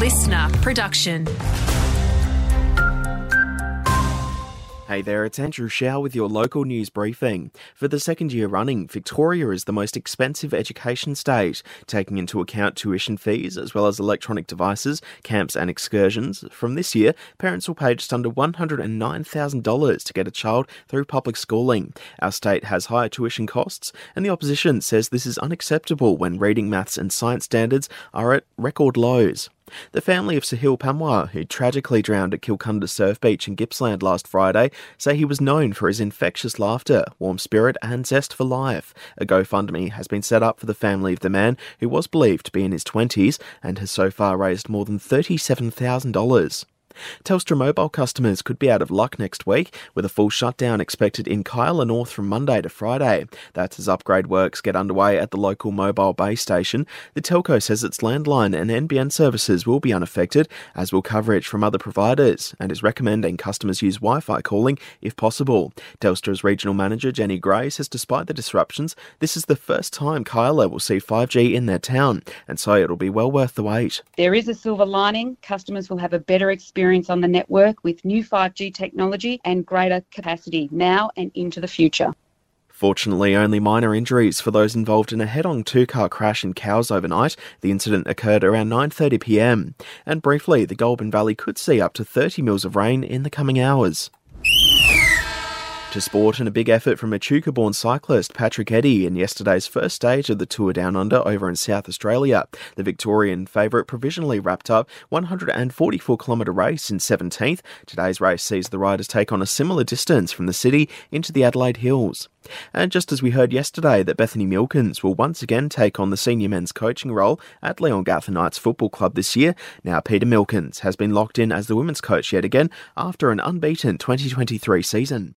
listener production. Hey there, it's Andrew Shaw with your local news briefing. For the second year running, Victoria is the most expensive education state, taking into account tuition fees as well as electronic devices, camps, and excursions. From this year, parents will pay just under $109,000 to get a child through public schooling. Our state has higher tuition costs, and the opposition says this is unacceptable when reading, maths, and science standards are at record lows. The family of Sahil Pamwa, who tragically drowned at Kilcunda Surf Beach in Gippsland last Friday, say he was known for his infectious laughter, warm spirit, and zest for life. A GoFundMe has been set up for the family of the man, who was believed to be in his 20s and has so far raised more than $37,000. Telstra mobile customers could be out of luck next week, with a full shutdown expected in Kialla North from Monday to Friday. That's as upgrade works get underway at the local mobile base station. The telco says its landline and NBN services will be unaffected, as will coverage from other providers, and is recommending customers use Wi Fi calling if possible. Telstra's regional manager Jenny Gray says despite the disruptions, this is the first time Kyla will see 5G in their town, and so it'll be well worth the wait. There is a silver lining. Customers will have a better experience experience on the network with new 5G technology and greater capacity now and into the future. Fortunately, only minor injuries for those involved in a head-on two-car crash in Cowes overnight. The incident occurred around 9:30 p.m. And briefly, the Goulburn Valley could see up to 30 mils of rain in the coming hours. To sport and a big effort from Echuca born cyclist Patrick Eddy in yesterday's first stage of the Tour Down Under over in South Australia. The Victorian favourite provisionally wrapped up 144 kilometre race in 17th. Today's race sees the riders take on a similar distance from the city into the Adelaide Hills. And just as we heard yesterday that Bethany Milkins will once again take on the senior men's coaching role at Leon Leongatha Knights Football Club this year, now Peter Milkins has been locked in as the women's coach yet again after an unbeaten 2023 season.